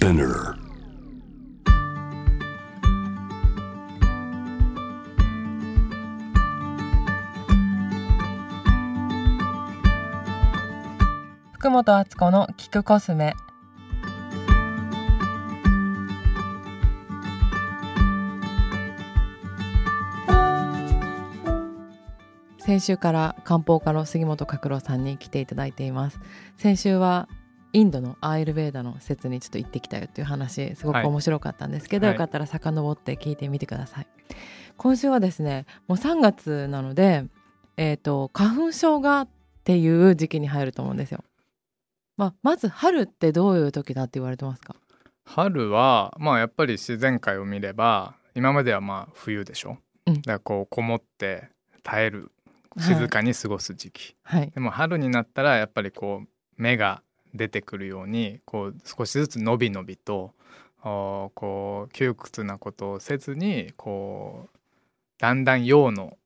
Spinner. 福本敦子の聞くコスメ先週から漢方家の杉本角郎さんに来ていただいています先週はインドのアーユルベーダの施設にちょっと行ってきたよっていう話すごくはい。面白かったんですけど、はい。よかったら遡って聞いてみてください。今週はですねもう3月なのでえっ、と花粉症がっていう時期に入ると思うんですよ。まあ、まず春ってどういう時だって言われてますか？春はまあやっぱり自然界を見れば今まではまあ冬でしょ、うん。だからこうこもって耐えるはい。静かに過ごす時期、はい。でも春になったらやっぱりこう芽が出てくるようにこう少しずつ伸び伸びとこう窮屈なことをせずにこうだんだん陽の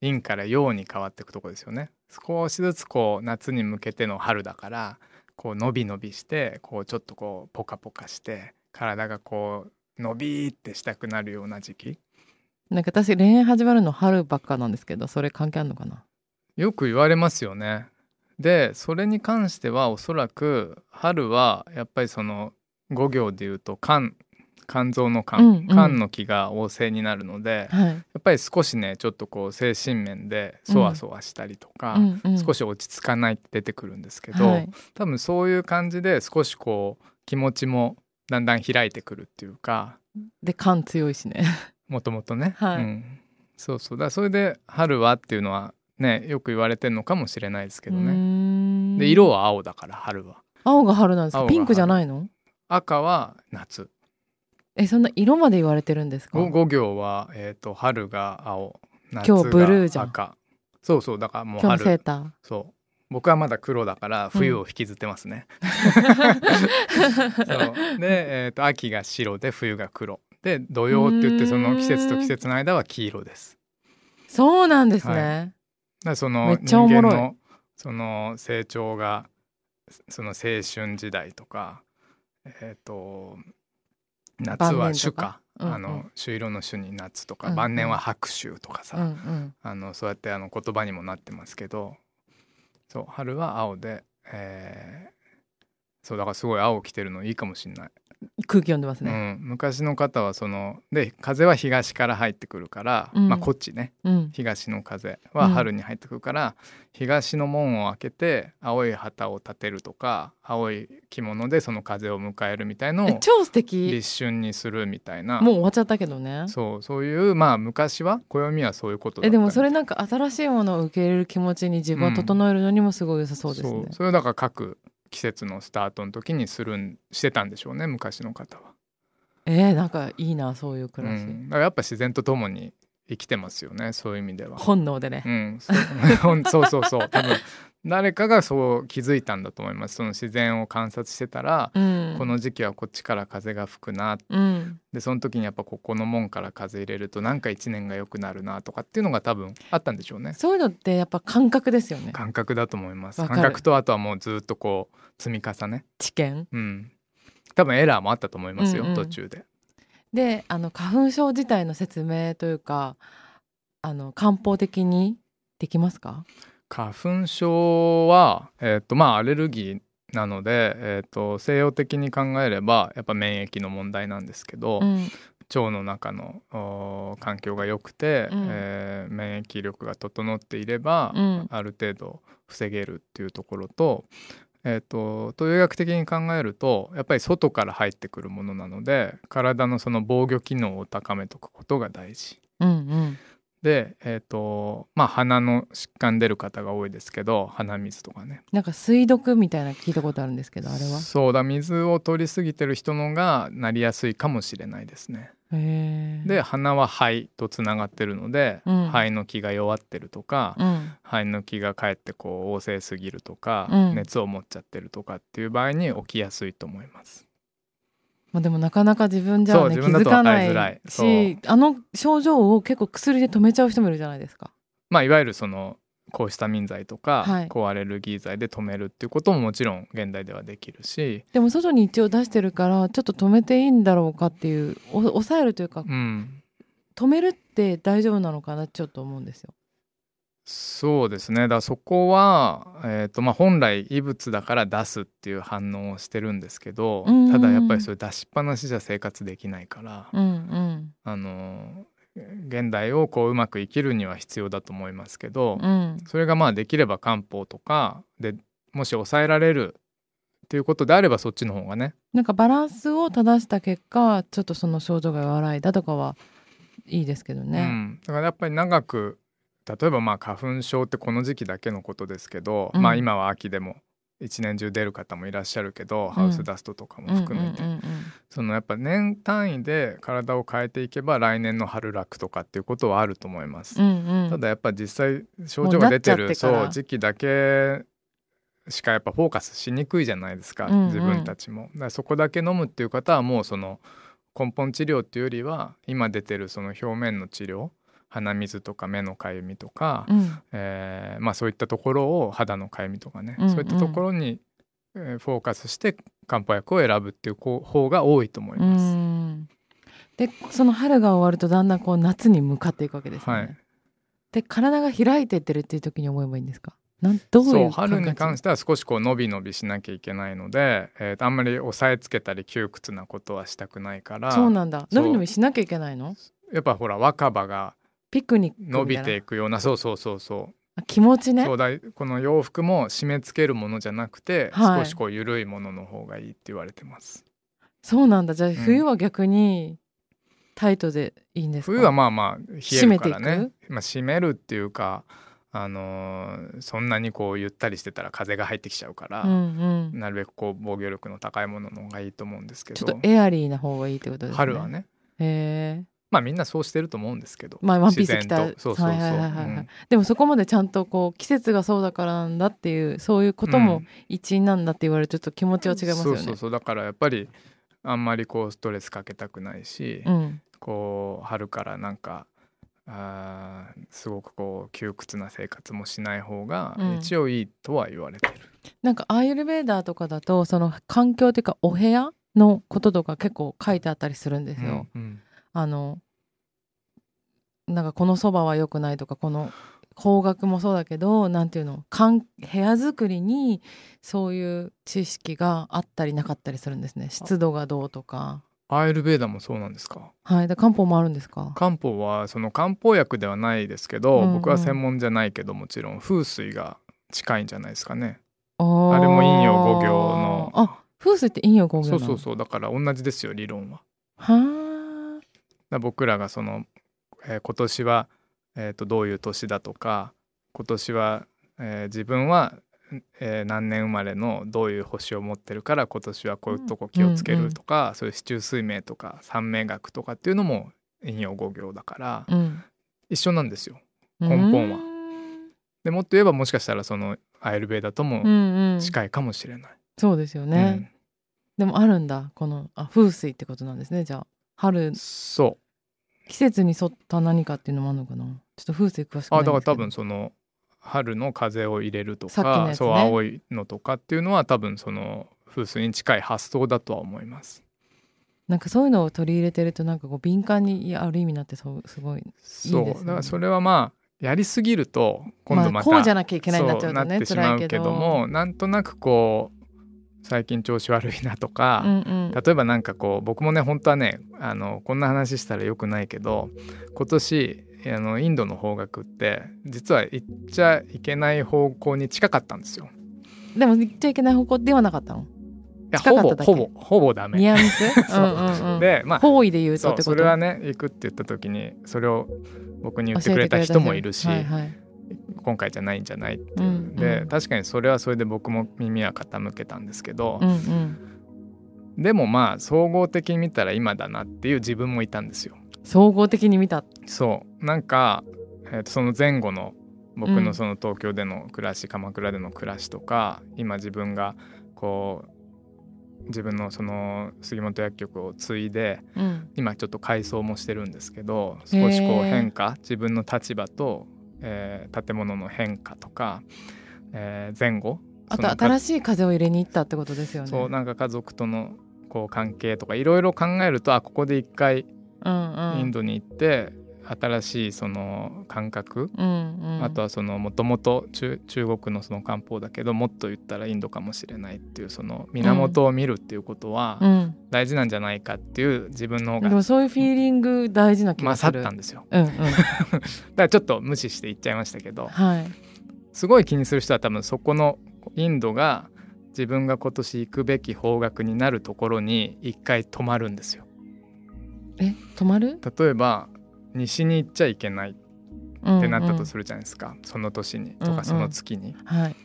陰から陽に変わっていくところですよね。少しずつこう夏に向けての春だからこう伸び伸びしてこうちょっとこうポカポカして体がこう伸びーってしたくなるような時期。なんか私恋愛始まるの春ばっかなんですけどそれ関係あるのかな？よく言われますよね。でそれに関してはおそらく春はやっぱりその5行で言うと肝肝臓の肝、うんうん。肝の気が旺盛になるのではい、やっぱり少しねちょっとこう精神面でそわそわしたりとか、うんうん。少し落ち着かないって出てくるんですけど、はい。多分そういう感じで少しこう気持ちもだんだん開いてくるっていうかで感強いしね。もともとね、はい。うん、そうそう。だそれで春はっていうのはねよく言われてるのかもしれないですけどね。ねで色は青だから春は。青が春なんですか？ピンクじゃないの？赤は夏。えそんな色まで言われてるんですか？5, 行は、えー、と春が青夏今日ブルーじゃん。が赤。そうそうだからもう今日のセー春ター。そう。僕はまだ黒だから冬を引きずってますね、そう。で、えー、と秋が白で冬が黒。で土曜って言ってその季節と季節の間は黄色です。そうなんですね、はだそめの人間のその成長がその青春時代とかえっ、と夏晩年とか？は秋か、うんうん。あの朱色の朱に夏とか、うんうん。晩年は白秋とかさ、うんうん。あのそうやってあの言葉にもなってますけどそう春は青で、えーそうだからすごい青着てるのいいかもしんない、空気読んでますうね、ん、昔の方はそので風は東から入ってくるから、うん。まあこっちね。うん。東の風は春に入ってくるから、東の門を開けて青い旗を立てるとか青い着物でその風を迎えるみたいのをえ超素敵。立春にするみたいな。もう終わっちゃったけどね。そうそういうまあ昔は暦はそういうことえでもそれなんか新しいものを受け入れる気持ちに自分を整えるのにもすごい良さそうですね、そう。それをだから各季節のスタートの時にするんしてたんでしょうね昔の方は、えー、なんかいいなそういうう暮らし、ん、だからやっぱ自然とともに生きてますよねそういう意味では。本能でね、うん、そう。そうそうそう。多分誰かがそう気づいたんだと思います。その自然を観察してたら、うん、この時期はこっちから風が吹くなうん。でその時にやっぱここの門から風入れるとなんか一年が良くなるなとかっていうのが多分あったんでしょうね。そういうのってやっぱ感覚ですよね。感覚だと思います。感覚とあとはもうずっとこう積み重ね。知見。うん。多分エラーもあったと思いますよ、うんうん。途中で。であの花粉症自体の説明というかあの漢方的にできますか？花粉症は、えーとまあ、アレルギーなので、えー、と西洋的に考えればやっぱ免疫の問題なんですけど、うん。腸の中の環境が良くて、うん。えー免疫力が整っていれば、うん。ある程度防げるっていうところと,、えー、と東洋医学的に考えるとやっぱり外から入ってくるものなので体のその防御機能を高めておくことが大事。うんうんで、えーとまあ、鼻の疾患出る方が多いですけど鼻水とかね。なんか水毒みたいな聞いたことあるんですけどあれは？そうだ水を取りすぎてる人のがなりやすいかもしれないですね。で鼻は肺とつながってるので、うん。肺の気が弱ってるとか、うん。肺の気がかえってこう旺盛すぎるとか、うん。熱を持っちゃってるとかっていう場合に起きやすいと思います。まあ、でもなかなか自分じゃ、ね、気づかないしあの症状を結構薬で止めちゃう人もいるじゃないですか。まあいわゆるその抗ヒスタミン剤とか、はい。抗アレルギー剤で止めるっていうことももちろん現代ではできるし、でも外に一応出してるからちょっと止めていいんだろうかっていうお抑えるというかうん、止めるって大丈夫なのかなちょっと思うんですよ。そうですね。だからそこは、えーとまあ、本来異物だから出すっていう反応をしてるんですけどうんうん。うんただやっぱりそれ出しっぱなしじゃ生活できないから、うんうん。あの現代をこううまく生きるには必要だと思いますけど、うん。それがまあできれば漢方とかでもし抑えられるっていうことであればそっちの方がね。なんかバランスを正した結果ちょっとその症状が和らいだとかはいいですけどうね。ん、だからやっぱり長く例えばまあ花粉症ってこの時期だけのことですけど、うん。まあ今は秋でも一年中出る方もいらっしゃるけど、ハウスダストとかも含めて、うんうんうんそのやっぱ年単位で体を変えていけば来年の春楽とかっていうことはあると思います。うんうん。うんただやっぱ実際症状が出てるそう時期だけしかやっぱフォーカスしにくいじゃないですか、うんうん。自分たちも。だからそこだけ飲むっていう方はもうその根本治療っていうよりは今出てるその表面の治療鼻水とか目のかゆみとか、うん。えーまあ、そういったところを肌のかゆみとかね、うんうん。そういったところに、えーフォーカスして漢方薬を選ぶっていう方が多いと思いうます。ん。でその春が終わるとだんだんこう夏に向かっていくわけですよね。はい。で体が開いてってるっていう時に思えばいいんですか？なんどういうそう春に関ししては少しこう伸び伸びしなきゃいけないので、えーとあんまり押さえつけたり窮屈なことはしたくないから。そうなんだ。伸び伸びしなきゃいけないの？やっぱほら若葉がピクニック伸びていくようなそうそうそうそう。あ気持ちね。そうだこの洋服も締め付けるものじゃなくて、はい。少しこう緩いものの方がいいって言われてます。そうなんだ。じゃあん。冬は逆にタイトでいいんですか？冬はまあまあ冷えるからね。まあ締めるっていうかあのーそんなにこうゆったりしてたら風が入ってきちゃうから、うんうん。なるべくこう防御力の高いものの方がいいと思うんですけど。ちょっとエアリーな方がいいってことですね。春はね。へえまあみんなそうしてると思うんですけど。まあワンピース着自たそうそうそう、はいはいはいはいはい。うん。でもそこまでちゃんとこう季節がそうだからなんだっていうそういうことも一因なんだって言われるとちょっと気持ちは違いますよね。そうそうそう。だからやっぱりあんまりこうストレスかけたくないし、うん。こう春からなんかあーすごくこう窮屈な生活もしない方がうん。一応いいとは言われてる、なんかアーユルベーダーとかだとその環境っていうかお部屋のこととか結構書いてあったりするんですよ。うんうん。あのなんかこのそばは良くないとかこの方角もそうだけどなんていうのかん部屋作りにそういう知識があったりなかったりするんですね。湿度がどうとか。アーユルベーダもそうなんですか？はい。で漢方もあるんですか？漢方はその漢方薬ではないですけど、うんうん。僕は専門じゃないけどもちろん風水が近いんじゃないですかね。ああれも陰陽五行の。あ風水って陰陽五行そうそうそう。だから同じですよ理論は。はあ僕らがその、えー今年は、えー、とどういう年だとか今年は、えー自分は、えー何年生まれのどういう星を持ってるから今年はこういうとこ気をつけるとか、そういう四柱推命とか三命学とかっていうのも陰陽五行だからうん。一緒なんですよ。根本は。うんでもっと言えばもしかしたらそのアイルベーダとうもんうん。近いかもしれない。そうですよね、でもあるんだこのあ風水ってことなんですねじゃあ。春。うんそう季節に沿った何かっていうのもあるのかな？ちょっと風水詳しくないんですけど。あだから多分その春の風を入れるとか、ね。そう青いのとかっていうのは多分その風水に近い発想だとは思います。なんかそういうのを取り入れてるとなんかこう敏感にある意味なってそうすごいそういいですね。だからそれはまあやりすぎると今度また、あ、こうじゃなきゃいけないになっちゃうとねそうなってしま辛いうけどけど。もなんとなくこう最近調子悪いなとか、うんうん。例えばなんかこう僕もね本当はねあのこんな話したらよくないけど今年あのインドの方角って実は行っちゃいけない方向に近かったんですよ。でも言っちゃいけない方向ではなかったの？いやほぼほぼほぼダメ。ニアミス？そう。うんうんうん。でまあ方位で言うとそれはね行くって言った時にそれを僕に言ってくれた人もいるし、はいはい今回じゃないんじゃないっていう、うんうん。で確かにそれはそれで僕も耳は傾けたんですけど。う、んうん。でもまあ総合的に見たら今だなっていう自分もいたんですよ。総合的に見た。そう。なんか、えーとその前後の僕うん。のその東京での暮らし、鎌倉での暮らしとか今自分がこう自分のその杉本薬局を継いでうん。今ちょっと改装もしてるんですけど少しこう変化自分の立場とえー建物の変化とか、えー前後あと新しい風を入れに行ったってことですよね。そうなんか家族とのこう関係とかいろいろ考えるとあここで一回うんうん、インドに行って、新しいその感覚、うんうん、あとはそのもともと中中国のその漢方だけどもっと言ったらインドかもしれないっていうその源を見るっていうことはうん、大事なんじゃないかっていう自分の方でがもそういうフィーリング大事な気がす勝る。ったんですようんうん、だからちょっと無視して言っちゃいましたけどはい。すごい気にする人は多分そこのインドが自分が今年行くべき方角になるところに一回止まるんですよえ、止まる？例えば西に行っちゃいけないってなったとするじゃないですか、その年にとうんうんかその月に、る。はい。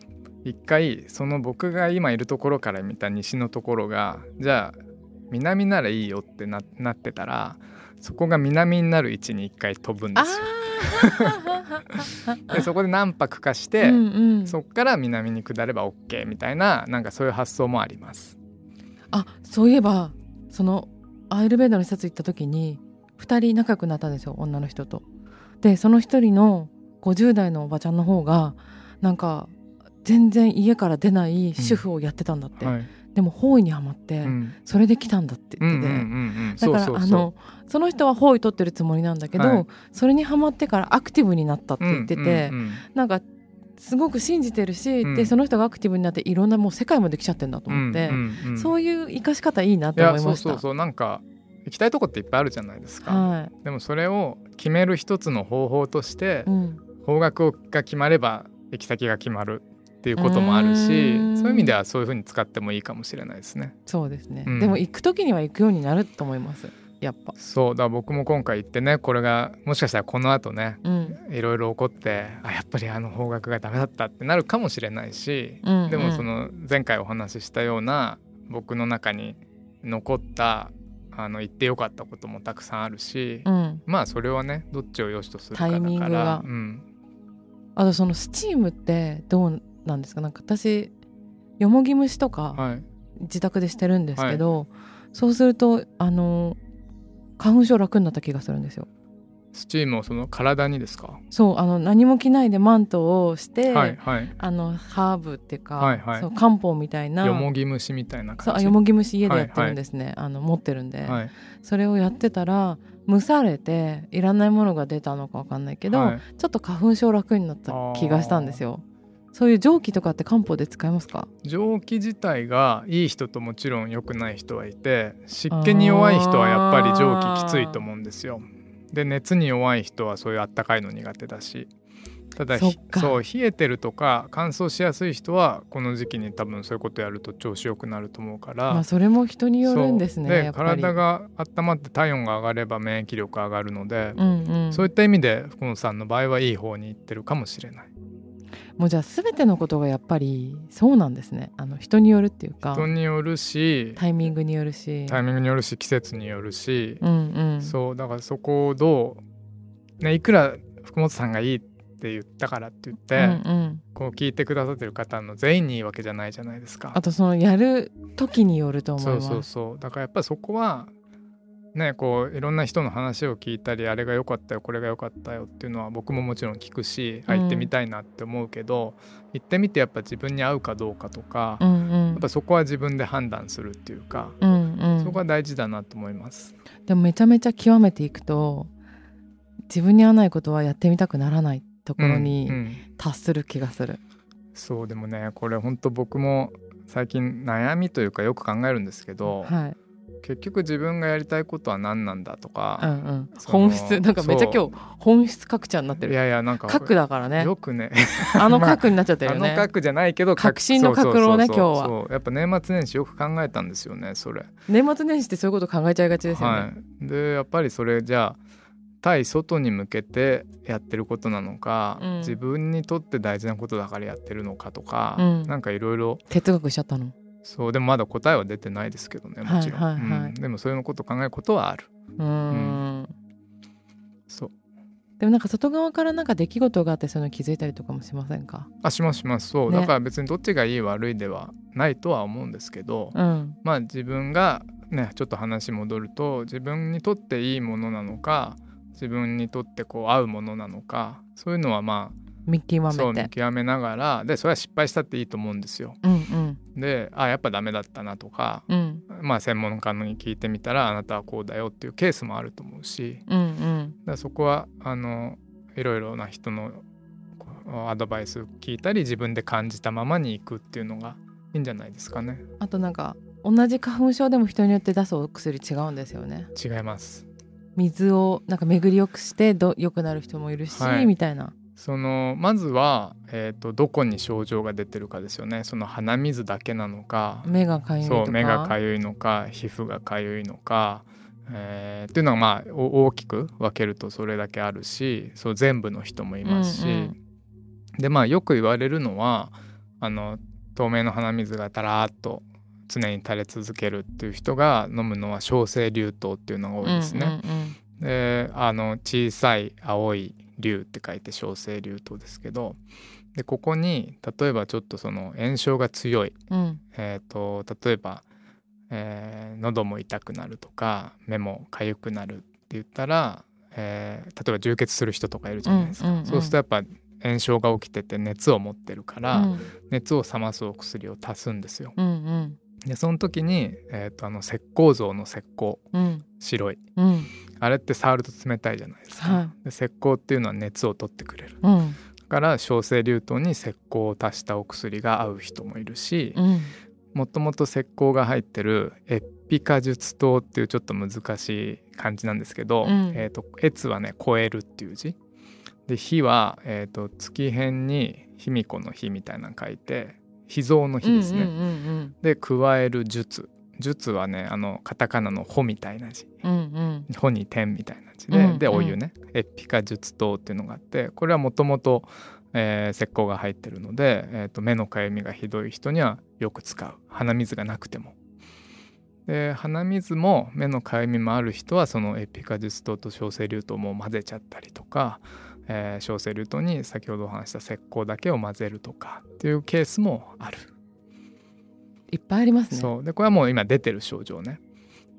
一回その僕が今いるところから見た西のところがじゃあ南ならいいよってななってたらそこが南になる位置に一回飛ぶんであすよ。あ。でそこで何泊かして、うんうん、そっから南に下れば OK みたいななんかそういう発想もあります。あそういえばそのアイルベーダの施設行った時に2人仲良くなったんですよ女の人と。でその1人の50代のおばちゃんの方がなんか全然家から出ない主婦をやってたんだって、はい。でも方位にはまって、うん。それで来たんだってうんうん言ってて、うんうんだからそうそうそう。あのその人は方位取ってるつもりなんだけど、はい。それにはまってからアクティブになったって言ってて、うんうん。うんなんかすごく信じてるし、うん。でその人がアクティブになっていろんなもう世界もできちゃってんだと思って、うんうんうんそういう生かし方いいなと思いました。そうそう。なんか行きたいとこっていっぱいあるじゃないですか。はい。でもそれを決める一つの方法としてうん、方角が決まれば行き先が決まるっていうこともあるしそういう意味ではそういうふうに使ってもいいかもしれないですね。そうですね、うん。でも行く時には行くようになると思います。やっぱ。そうだから僕も今回行ってねこれがもしかしたらこの後ねうん。いろいろ起こってあやっぱりあの方角がダメだったってなるかもしれないし、うんうん。でもその前回お話ししたような僕の中に残ったあの言ってよかったこともたくさんあるし、うん、まあそれはねどっちを良しとするかだタイミンからグが。うん、あとそのスチームってどうなんですか？なんか私よもぎ虫とかはい。自宅でしてるんですけど、そうするとあの花粉症楽になった気がするんですよ。スチームをその体にですか？そうあの何も着ないでマントをして、はいはい。あのハーブっていうか、はいはい。そう漢方みたいな。よもぎ虫みたいなそう感じあよもぎ虫家でやってるんですね、あの持ってるんで、はい。それをやってたら蒸されていらないものが出たのかわかんないけど、はい。ちょっと花粉症楽になった気がしたんですよ。そういう蒸気とかって漢方で使えますか？蒸気自体がいい人ともちろん良くない人はいて湿気に弱い人はやっぱり蒸気きついと思うんですよ。で熱に弱い人はそういうあったかいの苦手だし。ただひそう冷えてるとか乾燥しやすい人はこの時期に多分そういうことやると調子よくなると思うから、まあそれも人によるんですね体が温まって体温が上がれば免疫力上がるので、うんうん。そういった意味で福本さんの場合はいい方に行ってるかもしれない。もうじゃあ全てのことがやっぱりそうなんですね。あの人によるっていうか。人によるしタイミングによるし。タイミングによるし季節によるし、うんうん。そうだからそこをどう、ね、いくら福本さんがいいって言ったからって言って、うんうん。こう聞いてくださってる方の全員にいいわけじゃないじゃないですか。あ。とそのやる時によると思います。そうそうそう。だからやっぱりそこはねこういろんな人の話を聞いたりあれが良かったよこれが良かったよっていうのは僕ももちろん聞くし、あうん行ってみたいなって思うけど行ってみてやっぱ自分に合うかどうかとか、やうんうんっぱそこは自分で判断するっていうか、うんうんそこは大事だなと思います。でもめちゃめちゃ極めていくと自分に合わないことはやってみたくならないところうんにうん達する気がする。そうでもねこれ本当僕も最近悩みというかよく考えるんですけど、はい。結局自分がやりたいことは何なんだとうんか、うん。その本質なんかめっちゃ今日本質角ちゃんになっている。やいやなんか角だからね。よくねあの 角になっちゃってるあよね。の角じゃないけど確信の角をね今日はそうやっぱ年末年始よく考えたんですよねそれ。年末年始ってそういうこと考えちゃいがちですよね。はい、でやっぱりそれじゃあ対外に向けてやってることなのか、うん自分にとって大事なことだからやってるのかとか、うんなんかいろいろ哲学しちゃったの？そうでもまだ答えは出てないですけどねもちろん、はいはいはい。うん。でもそういうことを考えることはある。うーん。そう。でもなんか外側からなんか出来事があってそういうの気づいたりとかもしませんか？あしますします。そう、ね。だから別にどっちがいい悪いではないとは思うんですけど、うん。まあ自分がねちょっと話戻ると自分にとっていいものなのか自分にとってこう合うものなのかそういうのはま見極あそうめて見極めながらでそれは失敗したっていいと思うんですよ。うんうん。であやっぱダメだったなとか、うん。まあ、専門家のに聞いてみたらあなたはこうだよっていうケースもあると思うしうんうん。そこはあのいろいろな人のアドバイス聞いたり自分で感じたままに行くっていうのがいいんじゃないですかね。あとなんか同じ花粉症でも人によって出すお薬違うんですよね。違います。水をなんか巡りよくしてど良くなる人もいるし、はい。みたいなそのまずは、えー、とどこに症状が出てるかですよね。その鼻水だけなのか。目がかゆいとか。そう目がかゆいのか皮膚がかゆいのか、えーっていうのはまあお大きく分けるとそれだけあるしそう全部の人もいますし、うんうん。でまあよく言われるのはあの透明の鼻水がたらーっと常に垂れ続けるっていう人が飲むのは小生竜糖っていうのが多いですね。うんうんであの小さい青い竜って書いて小生竜糖ですけどでここに例えばちょっとその炎症が強い、うんうん。えー、と例えば、えー喉も痛くなるとか目も痒くなるって言ったら、えー例えば充血する人とかいるじゃないですか、うんうんうん。そうするとやっぱ炎症が起きてて熱を持ってるから、うん。熱を冷ますお薬を足すんですよ。うんうん。でその時に、えー、とあの石膏像の石膏。うん。白い。うんあれって触ると冷たいじゃないですか。はい。で石膏っていうのは熱を取ってくれる。うん。だから小生竜糖に石膏を足したお薬が合う人もいるしうん。もともと石膏が入ってるエッピカ術糖っていうちょっと難しい感じなんですけど、うん。えー、と越はね超えるっていう字。で火は、えー、と月辺に卑弥呼の火みたいなの書いて秘蔵の火ですね。で加える術術はねあのカタカナの「穂」みたいな字。うんうん「穂」に点みたいな字で、うんでお湯ね。エッピカ術糖っていうのがあってこれはもともと石膏が入ってるので、えーと目のかゆみがひどい人にはよく使う。鼻水がなくても。で鼻水も目のかゆみもある人はそのエピカ術糖と小生竜糖も混ぜちゃったりとか、えー小生竜糖に先ほどお話した石膏だけを混ぜるとかっていうケースもある。いっぱいありますね。そう。でこれはもう今出てる症状ね。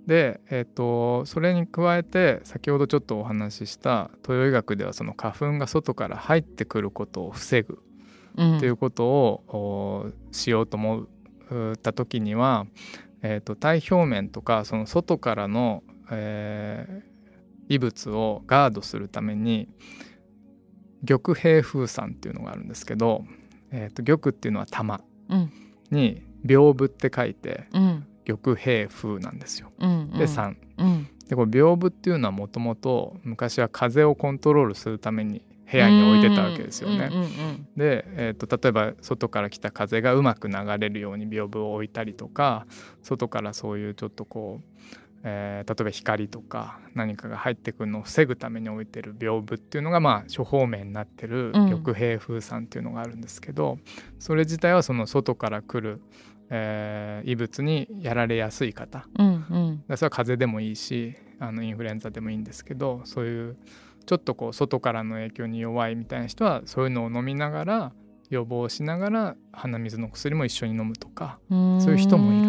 で、えー、とそれに加えて先ほどちょっとお話しした東洋医学ではその花粉が外から入ってくることを防ぐ。うん。っていうことを、おしようと思った時には、えー、と体表面とかその外からの、えー異物をガードするために玉平風散っていうのがあるんですけど、えー、と玉っていうのは玉うん。に屏風って書いてうん。玉平風なんですよ。うんで散うん。でこれ屏風っていうのはもともと昔は風をコントロールするために部屋に置いてたわけですよね。うんうんうん。で、えー、と例えば外から来た風がうまく流れるように屏風を置いたりとか外からそういうちょっとこう、えー例えば光とか何かが入ってくるのを防ぐために置いてる屏風っていうのがまあ処方面になってるうん。玉平風散っていうのがあるんですけど、それ自体はその外から来る、えー異物にやられやすい方。うんうん。でそれは風邪でもいいしあのインフルエンザでもいいんですけどそういうちょっとこう外からの影響に弱いみたいな人はそういうのを飲みながら予防しながら鼻水の薬も一緒に飲むとかそういう人もいるる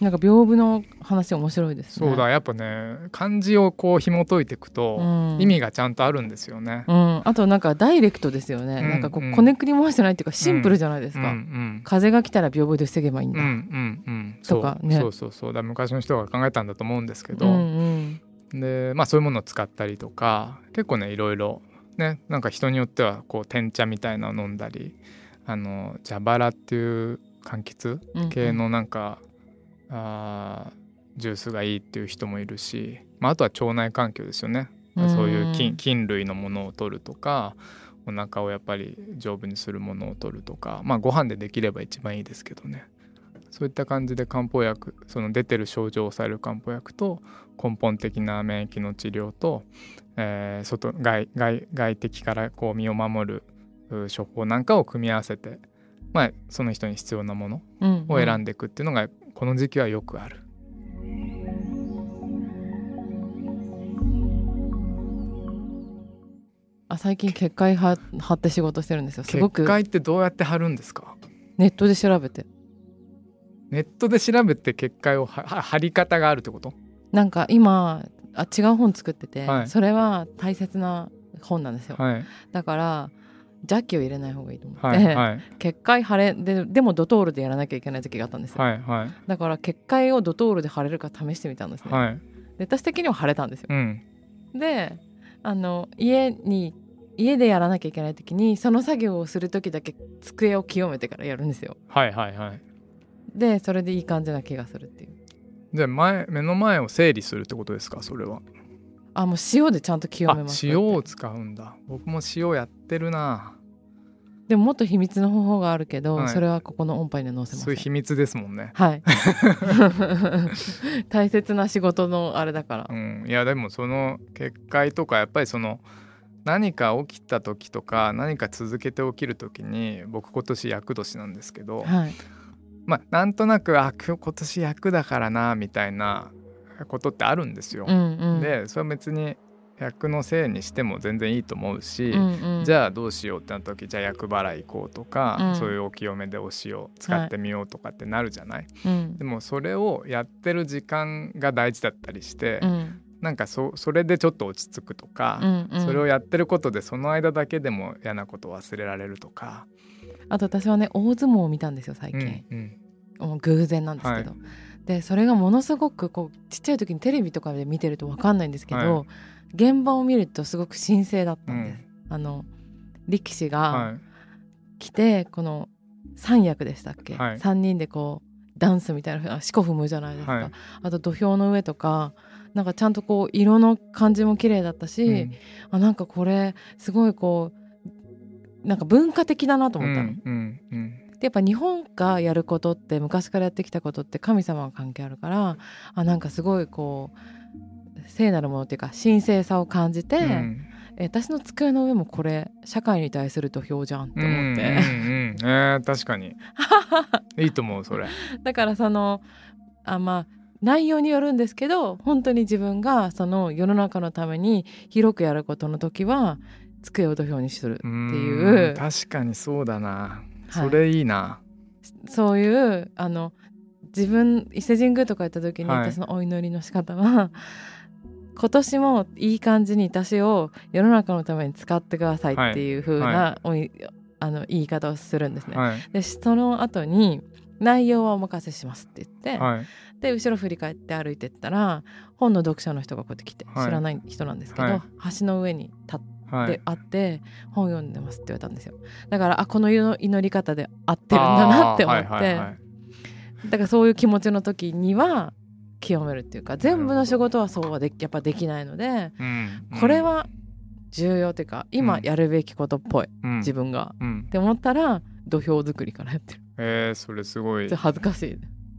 なんか屏風の話面白いですね。そうだやっぱね漢字をこう紐解いていくとうん。意味がちゃんとあるんですよね。うん、あとなんかダイレクトですよね、うんなんかこうん。うこねくり回してないっていうかシンプルじゃないですうんうか、ん。風が来たら屏風で防げばいいんだ、うんうんうん。とかね。そうそうそうだ昔の人が考えたんだと思うんですけど、うんうん。でまあそういうものを使ったりとか結構ねいろいろねなんか人によってはこう天茶みたいなのを飲んだりあの蛇腹っていう柑橘うん。系のなんか、あージュースがいいっていう人もいるし、まあ、あとは腸内環境ですよね、うん。そういう菌菌類のものを取るとかお腹をやっぱり丈夫にするものを取るとかまあご飯でできれば一番いいですけどね。そういった感じで漢方薬その出てる症状を抑える漢方薬と根本的な免疫の治療と、えー外外外外敵からこう身を守るう処方なんかを組み合わせて、まあ、その人に必要なものうん。を選んでいくっていうのがこの時期はよくある。あ最近結界は貼って仕事してるんですよ。すごく。結界ってどうやって貼るんですか？ネットで調べて。ネットで調べて結界を貼り方があるってこと？なんか今あ違う本作ってて、はい。それは大切な本なんですよ、はい。だから邪気を入れない方がいいと思って、はいはい。結界腫れででもドトールでやらなきゃいけない時があったんですよ、はいはい。だから結界をドトールで腫れるか試してみたんですね、はい。で私的には腫れたんですよ。うん。であの家に家でやらなきゃいけない時にその作業をする時だけ机を清めてからやるんですよ。はいはいはい。でそれでいい感じな気がするっていう。じゃあ前目の前を整理するってことですか？それは。あもう塩でちゃんと清めあます。塩を使うんだ。僕も塩やってるなでももっと秘密の方法があるけど、はい。それはここの音波には載せません。そういう秘密ですもんね。はい。大切な仕事のあれだから。うん。いやでもその結界とかやっぱりその何か起きた時とか何か続けて起きる時に僕今年厄年なんですけど、はい。まあなんとなくあ今年役だからなみたいなことってあるんですよ。うんうん。でそれは別に役のせいにしても全然いいと思うし、うんうん、じゃあどうしようってなった時じゃあ厄払い行こうとか、うん。そういうお清めでお塩使ってみようとかってなるじゃない、うん。でもそれをやってる時間が大事だったりして、うん。なんかそそれでちょっと落ち着くとか、うんうん。それをやってることでその間だけでも嫌なことを忘れられるとか。あと私はね大相撲を見たんですよ最うん近、うん。もう偶然なんですけど、でそれがものすごくこうちっちゃい時にテレビとかで見てると分かんないんですけど、は現場を見るとすごく神聖だったです、うん。んあの力士がはい。来てこの三役でしたっけ、はい。3人でこうダンスみたいなあ四股踏むじゃないですか、はい。あと土俵の上とかなんかちゃんとこう色の感じも綺麗だったし、うん。あなんかこれすごいこうなんか文化的だなとう思ったの。んうんうんでやっぱ日本がやることって昔からやってきたことって神様が関係あるからあなんかすごいこう聖なるものっていうか神聖さを感じて、うん。え私の机の上もこれ社会に対する土俵じゃんって思って、うんうんうんえー確かに。いいと思うそれ。だからそのあまあ内容によるんですけど本当に自分がその世の中のために広くやることの時は机を土俵にするっていう。うん確かにそうだな、はいそれいいな。そういうあの自分伊勢神宮とか行った時にはい。私のお祈りの仕方は、今年もいい感じに私を世の中のために使ってくださいってい。う風はな、おいあの言い方をするんですね。はい。でその後に内容はお任せしますって言って、はい。で後ろ振り返って歩いてったら本の読者の人がこうやって来て、はい。知らない人なんですけど、はい。橋の上に立っはい。てあって、本読んでますって言われたんですよ。だからあこの祈祈り方で合ってるんだなって思って、はいはいはいだからそういう気持ちの時には清めるっていうか全部の仕事はそうはでやっぱできないのでうんこれは重要っていうか今うん。やるべきことっぽい、うん。自分が。うん。って思ったら土俵作りからやってる。えーそれすごい。恥ずかし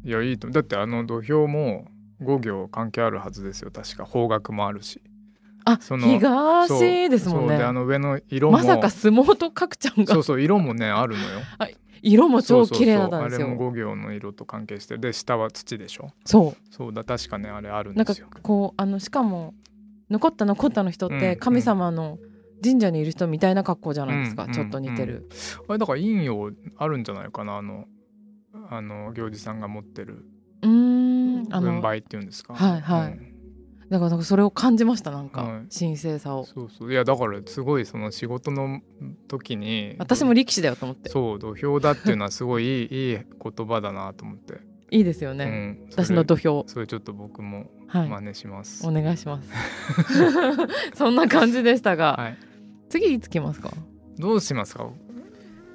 いいやいいとだってあの土俵も5行関係あるはずですよ確か。方角もあるしあその東ですもんね。であの上の色も。まさか相撲と角ちゃんが。そうそう色もねあるのよ。色も超綺麗だったんですよ。あれも5行の色と関係してるで下は土でしょ。そう。そうだ確かねあれあるんなんかですよこうあのしかも残った残ったの人っうんて神様の神社にいる人みたいな格好じゃないですか、うんちょっと似てる、あれだから陰陽あるんじゃないかなあのあの行司さんが持ってるうーんあの軍配っていうんですか。はいはい。うんだからそれを感じましたなんか、はい。神聖さを。そうそう。いやだからすごいその仕事の時に私も力士だよと思って。そう土俵だっていうのはすごいいいいい言葉だなと思って、いいですよね、うん、私の土俵。それちょっと僕もはい、真似します、お願いします。そんな感じでしたが、はい、次いつ来ますか？どうしますか？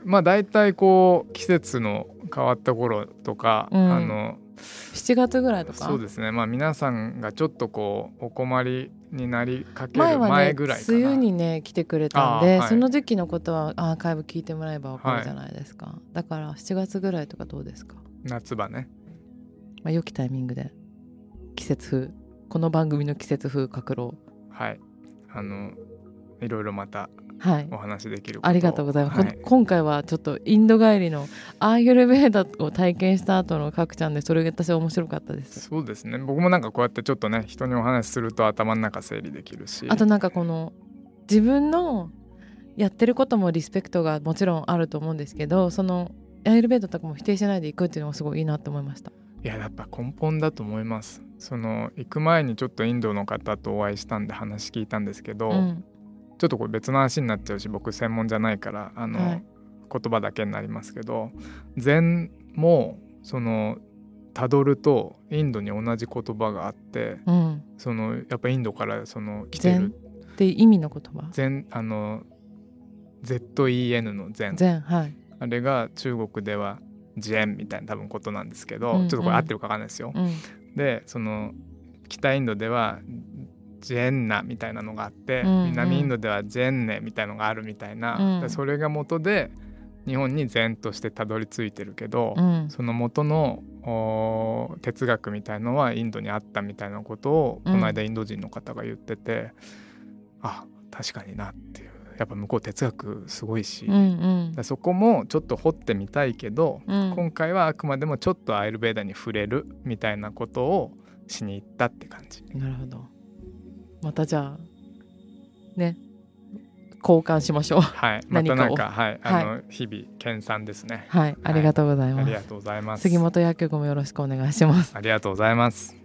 まあ大体こう季節の変わった頃とか、うん。あの7月ぐらいとか？そうですね。まあ皆さんがちょっとこうお困りになりかける前ぐらいかな。梅雨にね来てくれたんで、はい。その時期のことはアーカイブ聞いてもらえばわかるじゃないですか、だから7月ぐらいとかどうですか、夏場ね。まあ、良きタイミングで季節風この番組の季節風格郎はい。あのいろいろまたはい。お話できるありがとうございます、はい。こ今回はちょっとインド帰りのアーユルベーダを体験した後のかくちゃんでそれが私は面白かったです。そうですね。僕もなんかこうやってちょっとね人にお話しすると頭の中整理できるし。あとなんかこの自分のやってることもリスペクトがもちろんあると思うんですけどそのアーユルベーダとかも否定しないでいくっていうのがすごいいいなと思いました。いいややっぱ根本だと思います。その行く前にちょっとインドの方とお会いしたんで話聞いたんですけど、うんちょっとこれ別の話になっちゃうし僕専門じゃないからあの、はい。言葉だけになりますけど禅もそのたどるとインドに同じ言葉があってうん。そのやっぱインドからその来て禅るって意味の言葉？禅あの ZEN の禅。禅はい。あれが中国ではジェンみたいな多分ことなんですけど、うんうん。ちょっとこれ合ってるか分かんないですよ。うん。でその北インドではジェンナみたいなのがあって、うんうん。南インドではジェンネみたいのがあるみたいな、うん。でそれが元で日本に禅としてたどり着いてるけど、うん。その元の哲学みたいのはインドにあったみたいなことをうん。この間インド人の方が言ってて、あ確かになっていう。やっぱ向こう哲学すごいし、うんうん。だそこもちょっと掘ってみたいけど、うん。今回はあくまでもちょっとアイルベーダに触れるみたいなことをしに行ったって感じ。なるほどまたじゃあね交換しましょう。はい、またなんか、はい、あの、日々研鑽ですね。はい。ありがとうございます、ありがとうございます。杉本薬局もよろしくお願いします。ありがとうございます。